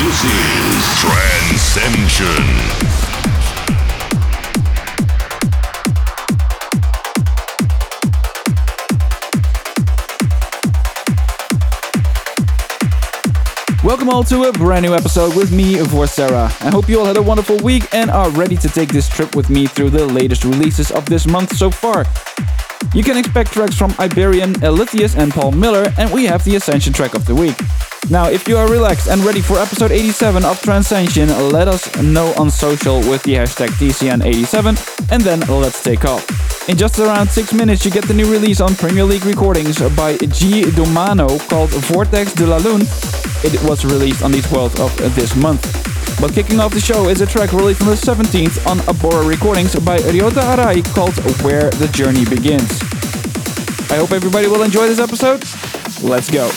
this is Trancescension. Welcome all to a brand new episode with me, Vorcera. I hope you all had a wonderful week and are ready to take this trip with me through the latest releases of this month so far. You can expect tracks from Iberian, Elithius, and Paul Miller, and we have the Ascension track of the week. Now, if you are relaxed and ready for episode 87 of Trancescension, let us know on social with the hashtag TCN87, and then let's take off. In just around 6 minutes, you get the new release on Premier League Recordings by G. Domano called Vortex de la Lune. It was released on the 12th of this month. But kicking off the show is a track released on the 17th on Abora Recordings by Ryota Arai called Where the Journey Begins. I hope everybody will enjoy this episode. Let's go.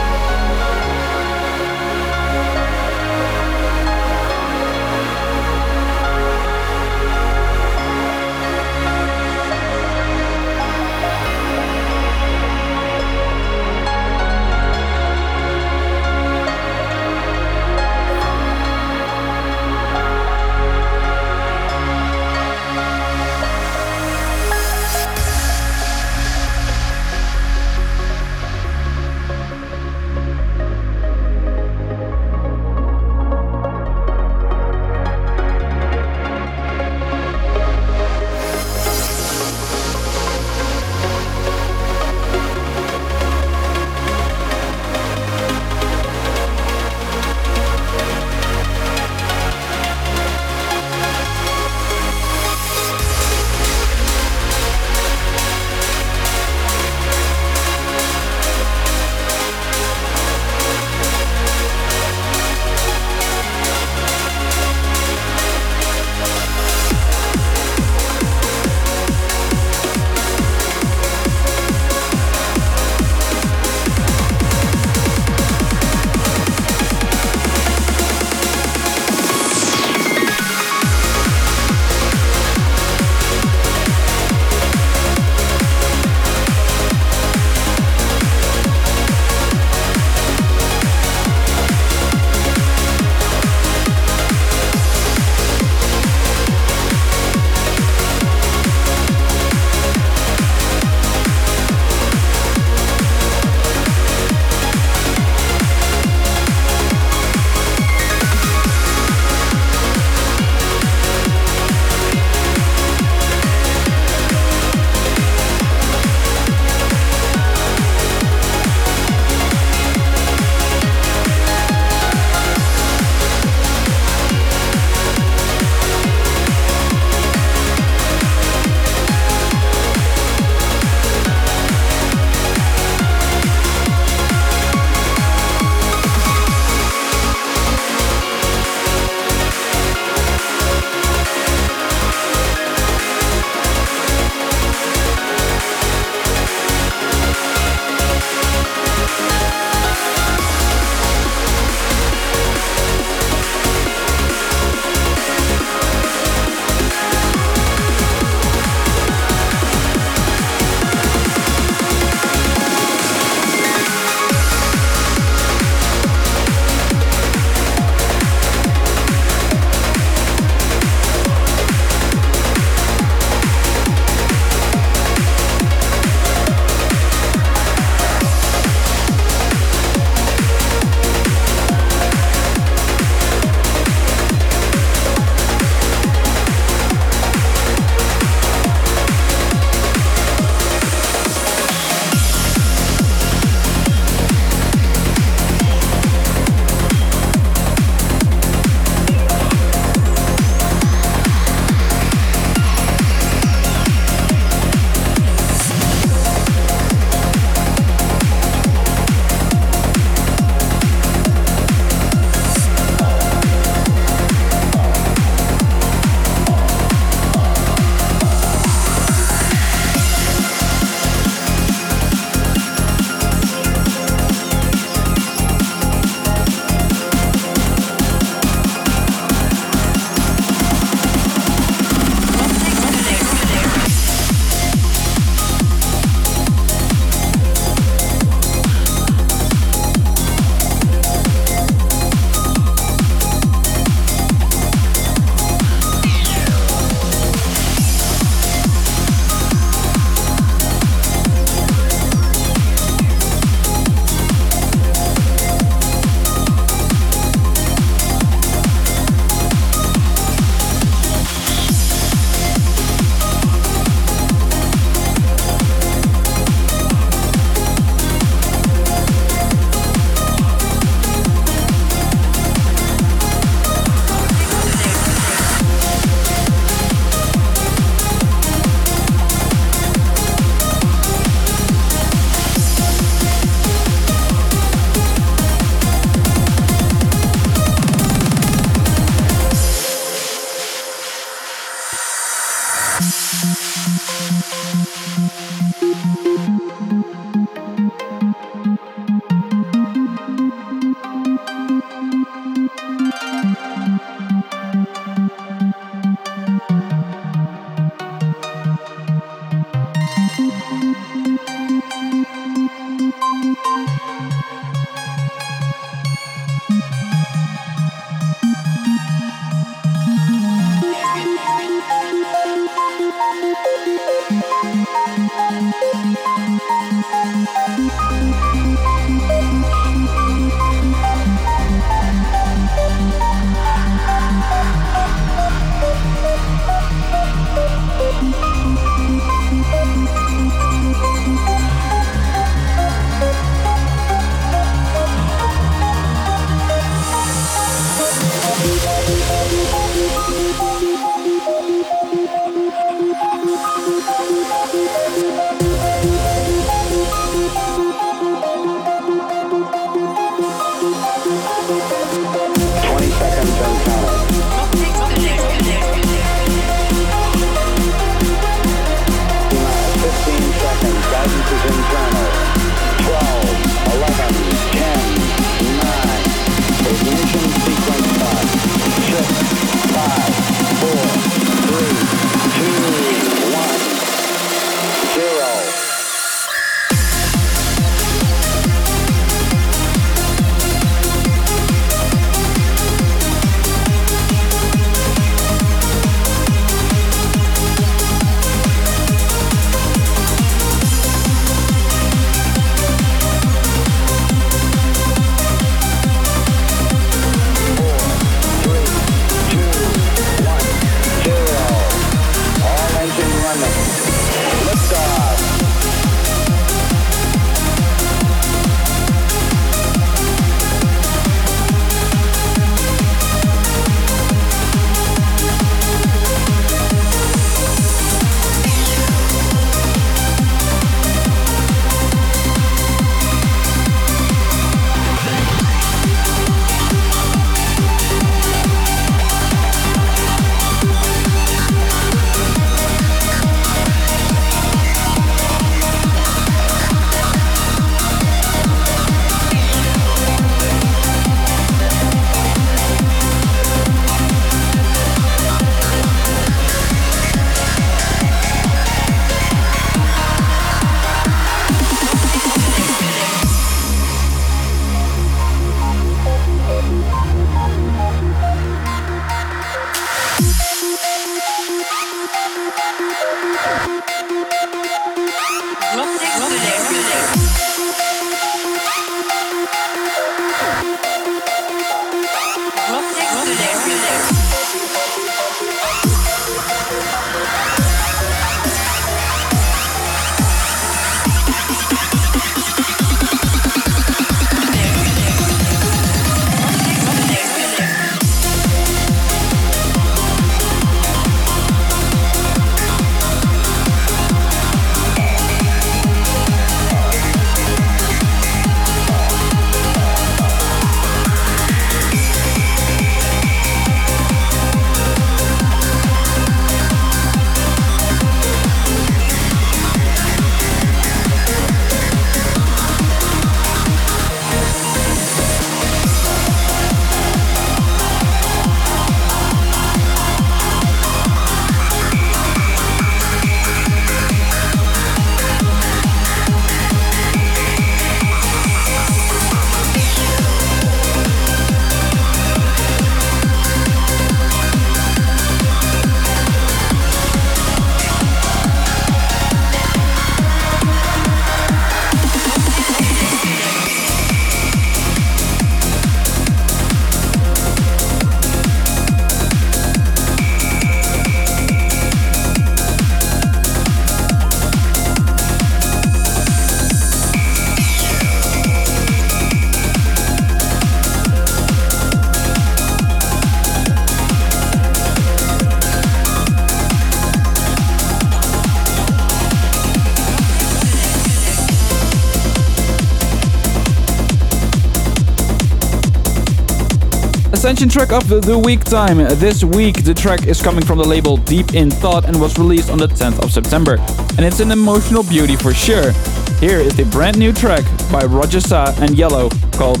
Ascension track of the week time. This week, the track is coming from the label Deep in Thought and was released on the 10th of September. And it's an emotional beauty for sure. Here is the brand new track by Roger Sa and Yellow called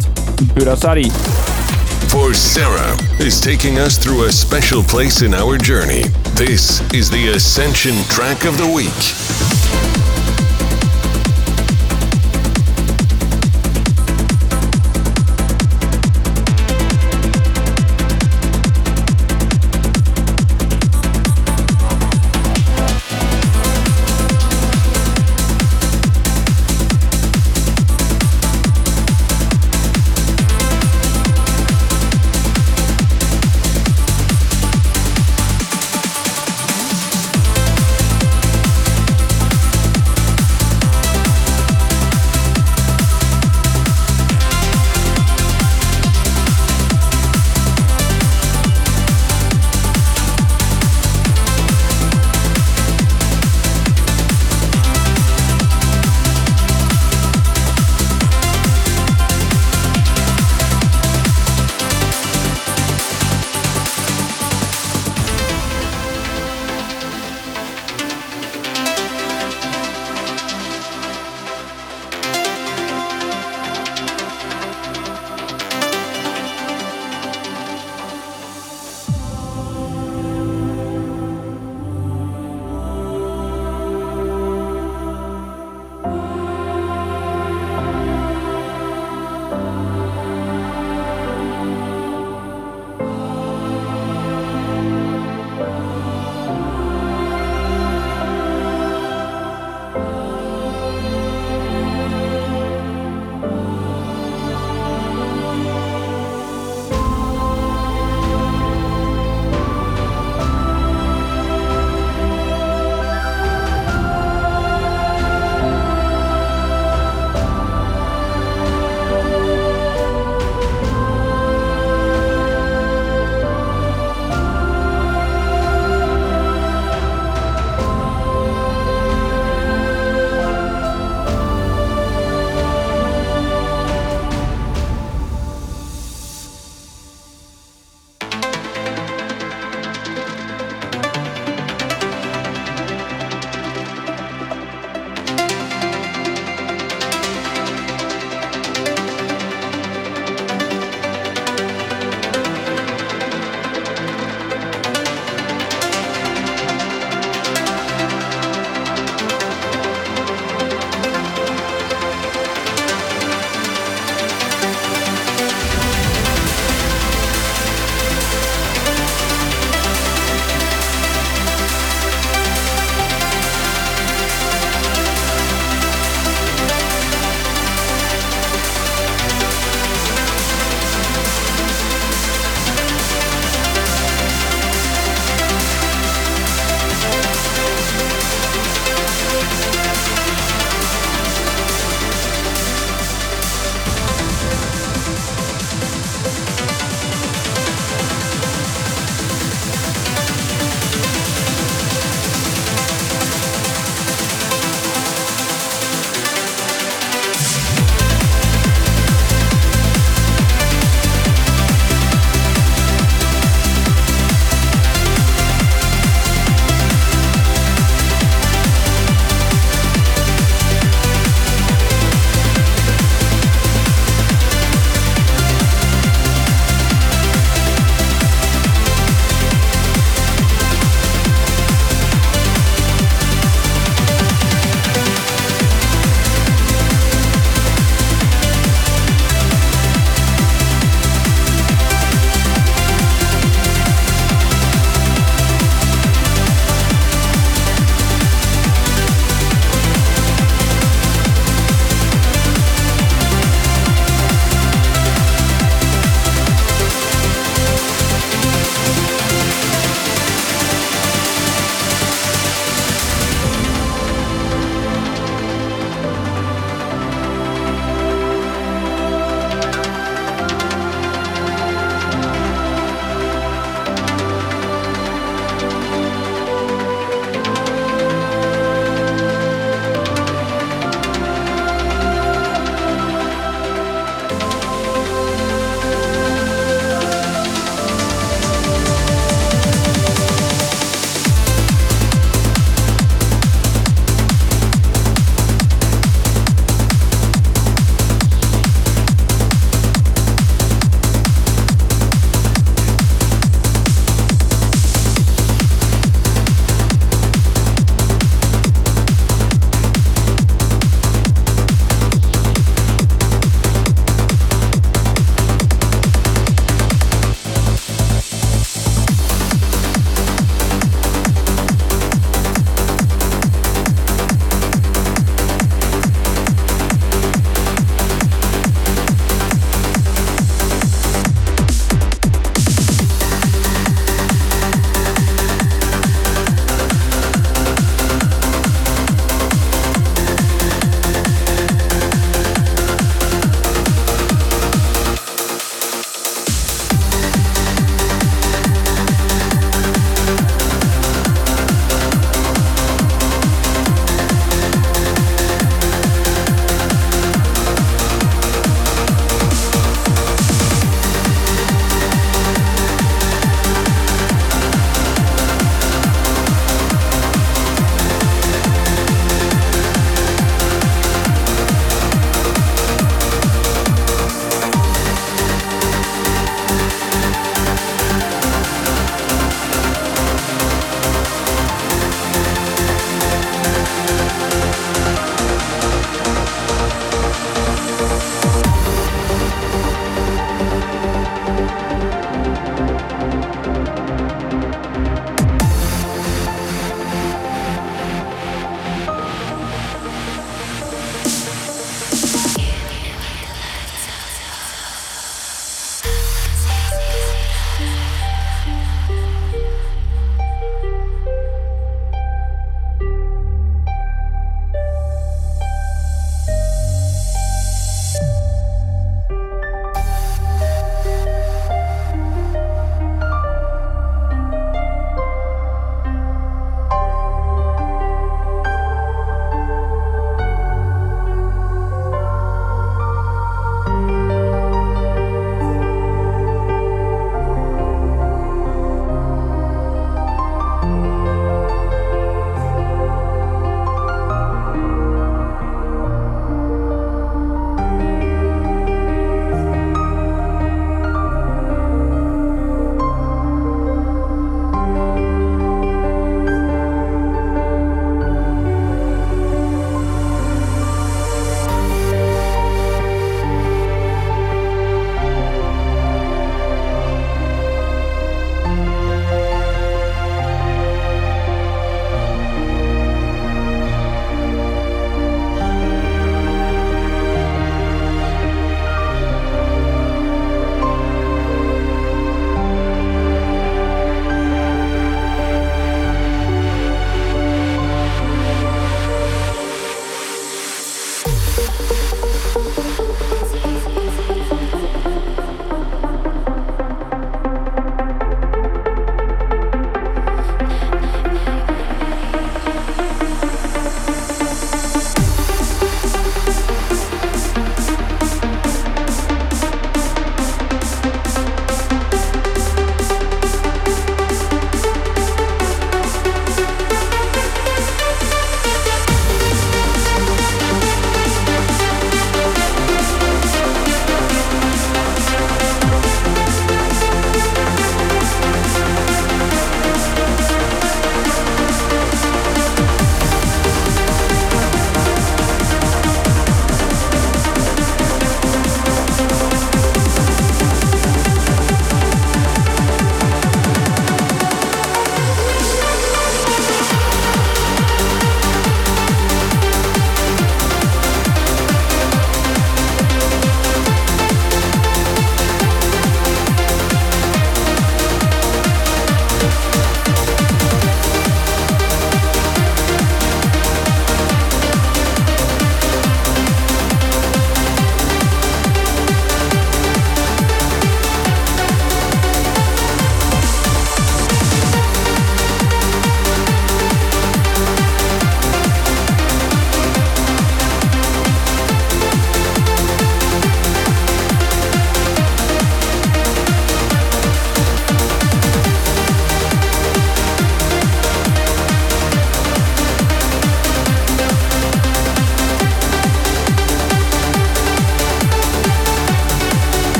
Burasari. Vorcera is taking us through a special place in our journey. This is the Ascension track of the week.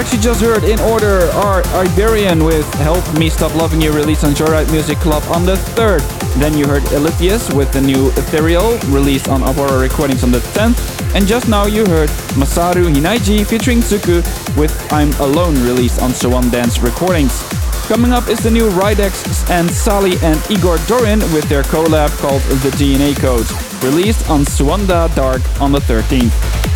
Tracks you just heard in order are Iberian with Help Me Stop Loving You released on Joyride Music Club on the 3rd. Then you heard Elithius with the new Ethereal released on Aurora Recordings on the 10th. And just now you heard Masaru Hinaiji featuring Tsuku with I'm Alone released on Swan Dance Recordings. Coming up is the new Rydex and Sally and Igor Dorin with their collab called The DNA Code, released on Suanda Dark on the 13th.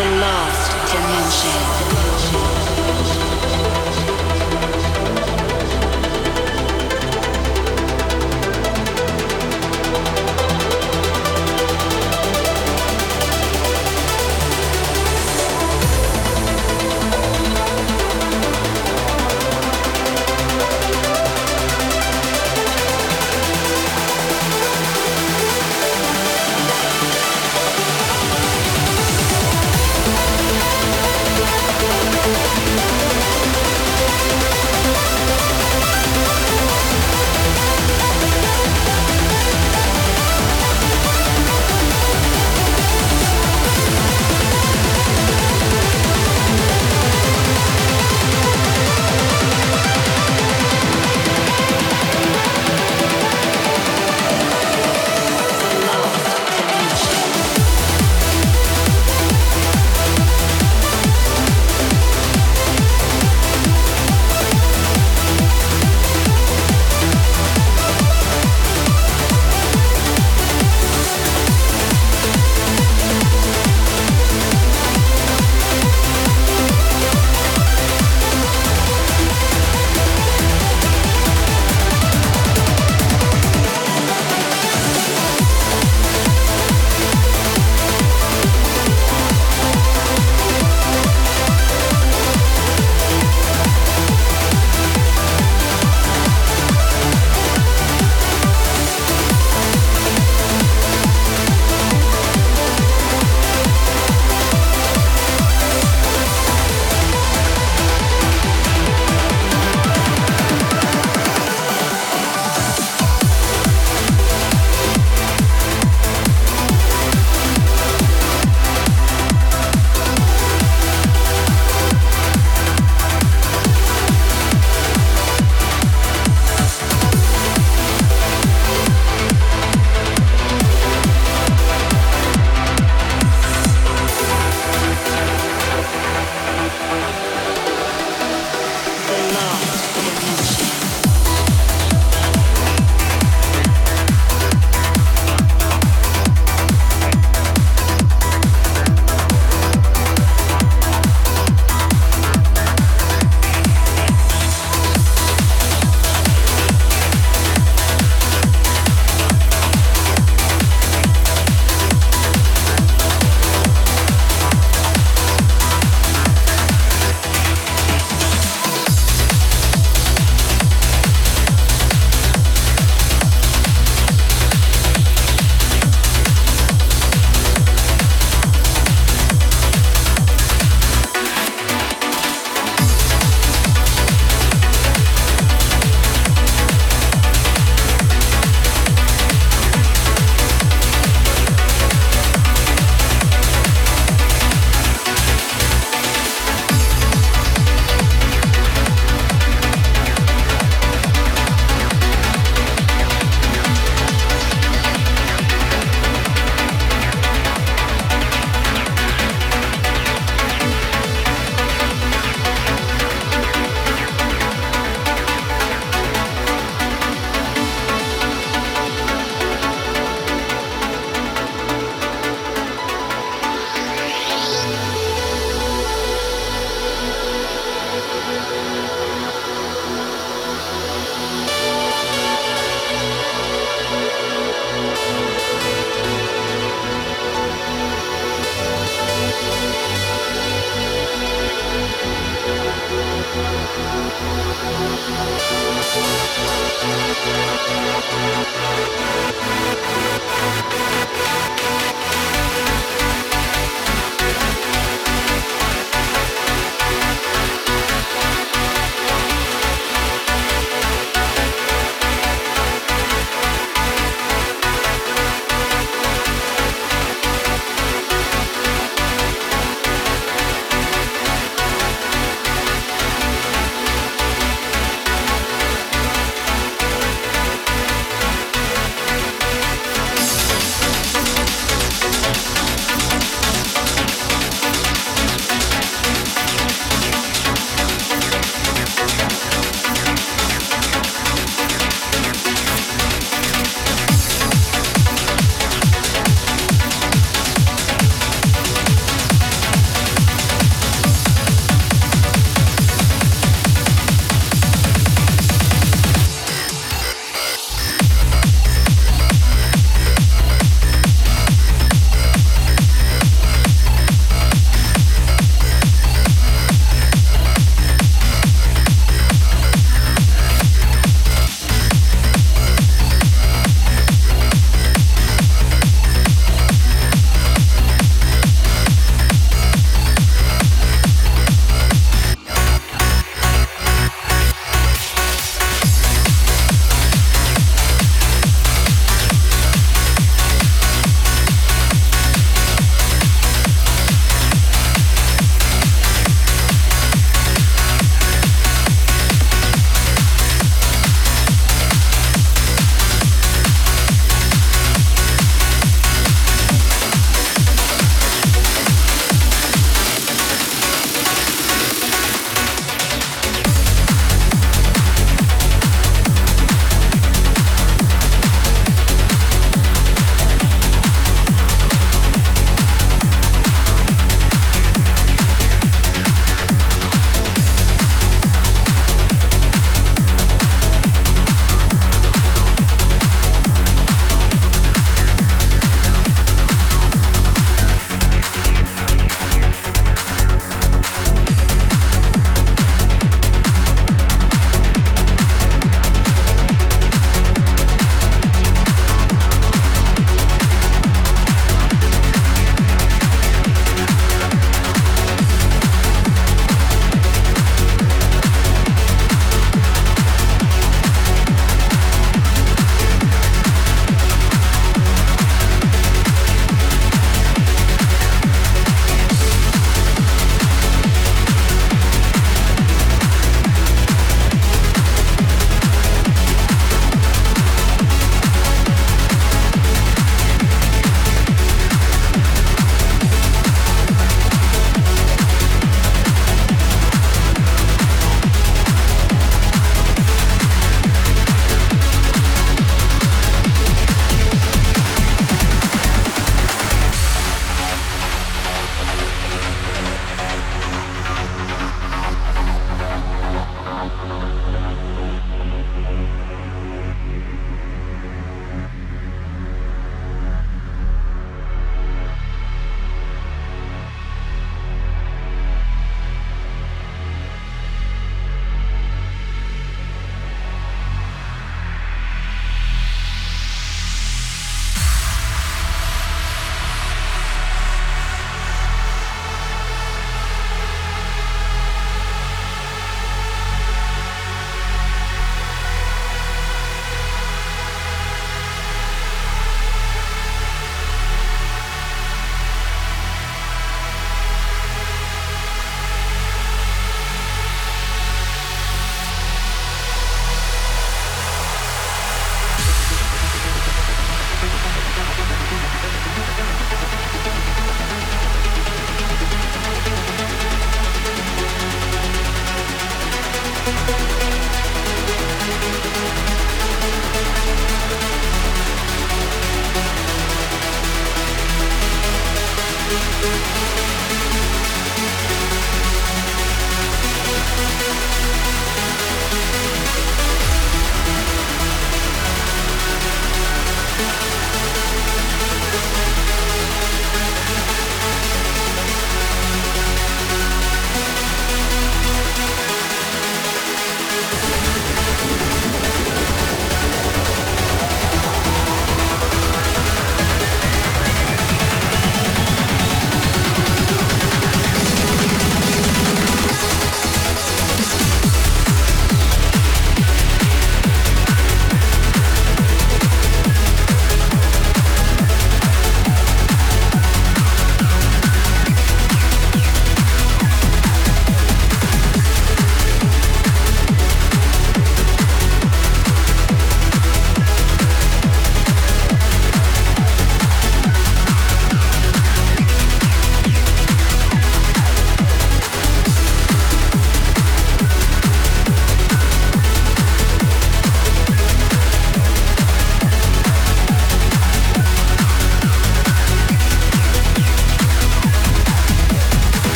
The lost dimension.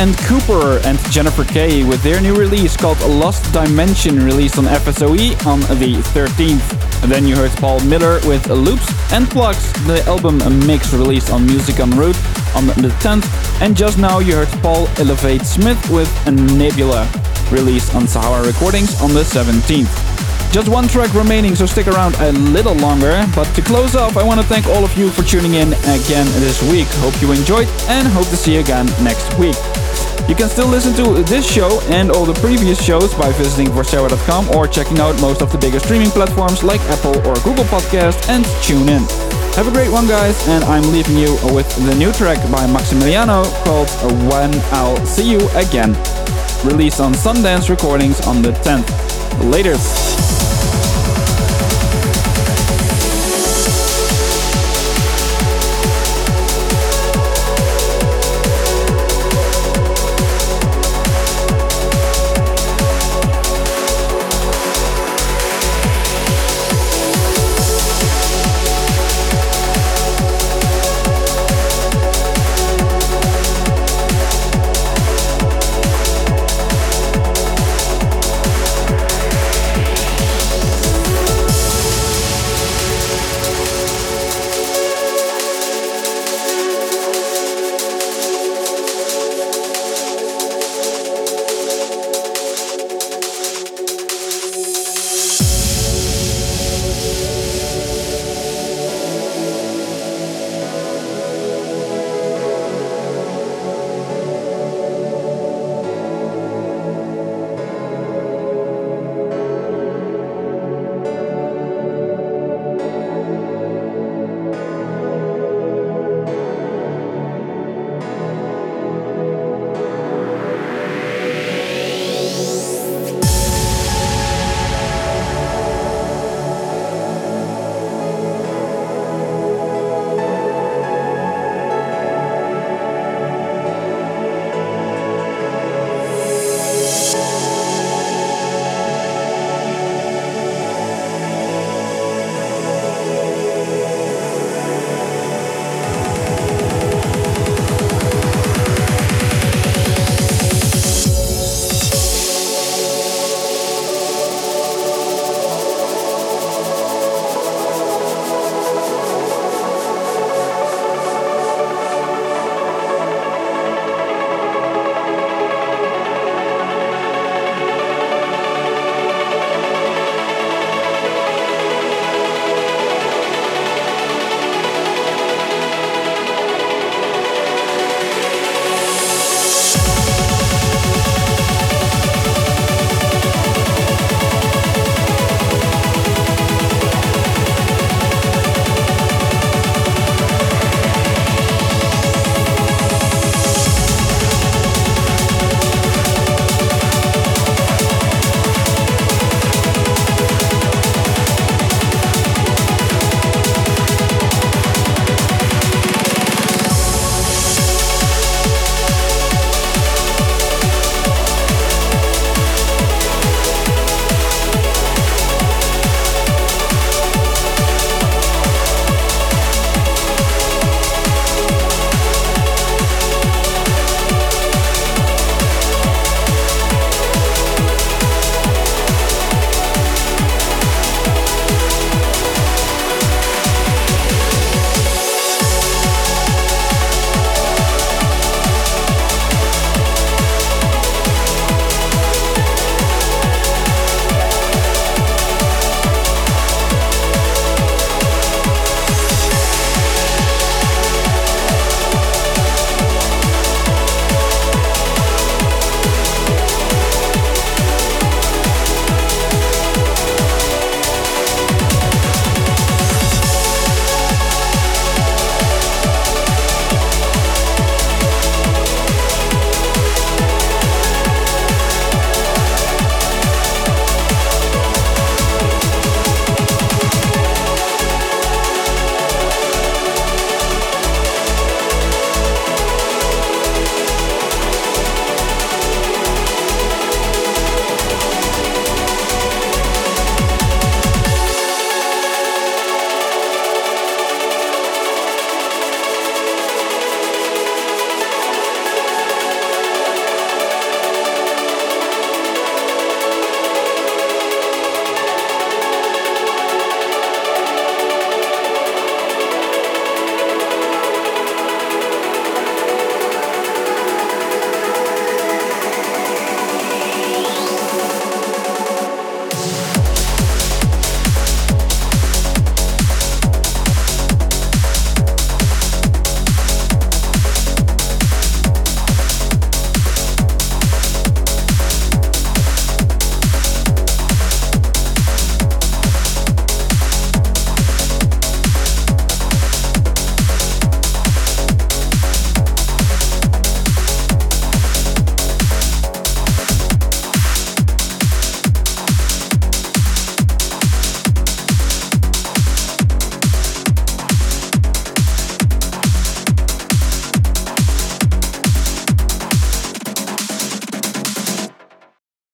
And Cooper and Jennifer Kay with their new release called Lost Dimension released on FSOE on the 13th. And then you heard Paul Miller with Loops and Plugs, the album mix released on Music en Route on the 10th. And just now you heard Paul Elevate Smith with Nebula released on Sahara Recordings on the 17th. Just one track remaining, so stick around a little longer. But to close off, I want to thank all of you for tuning in again this week. Hope you enjoyed and hope to see you again next week. You can still listen to this show and all the previous shows by visiting vorcera.com or checking out most of the bigger streaming platforms like Apple or Google Podcast and TuneIn. Have a great one, guys, and I'm leaving you with the new track by Maximiliano called When I'll See You Again, released on Sundance Recordings on the 10th. Later.